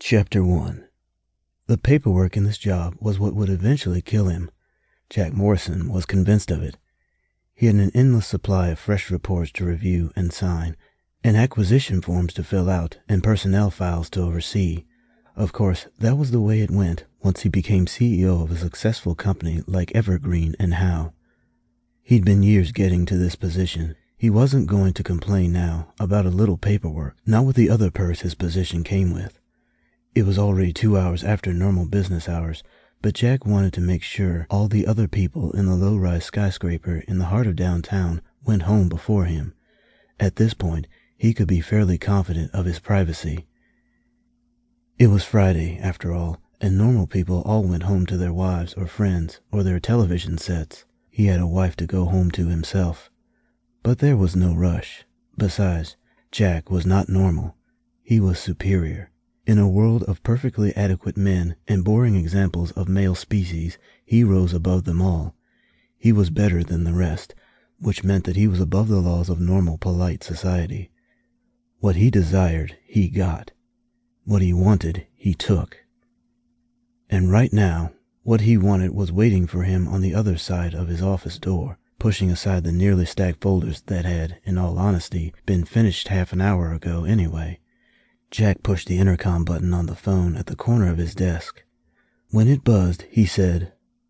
Chapter 1 The paperwork in this job was what would eventually kill him. Jack Morrison was convinced of it. He had an endless supply of fresh reports to review and sign, and acquisition forms to fill out, and personnel files to oversee. Of course, that was the way it went once he became CEO of a successful company like Evergreen and Howe. He'd been years getting to this position. He wasn't going to complain now about a little paperwork, not with the other perks his position came with. It was already two hours after normal business hours, but Jack wanted to make sure all the other people in the low rise skyscraper in the heart of downtown went home before him. At this point, he could be fairly confident of his privacy. It was Friday, after all, and normal people all went home to their wives or friends or their television sets. He had a wife to go home to himself. But there was no rush. Besides, Jack was not normal. He was superior. In a world of perfectly adequate men and boring examples of male species, he rose above them all. He was better than the rest, which meant that he was above the laws of normal, polite society. What he desired, he got. What he wanted, he took. And right now, what he wanted was waiting for him on the other side of his office door, pushing aside the nearly stacked folders that had, in all honesty, been finished half an hour ago anyway. Jack pushed the intercom button on the phone at the corner of his desk. When it buzzed, he said,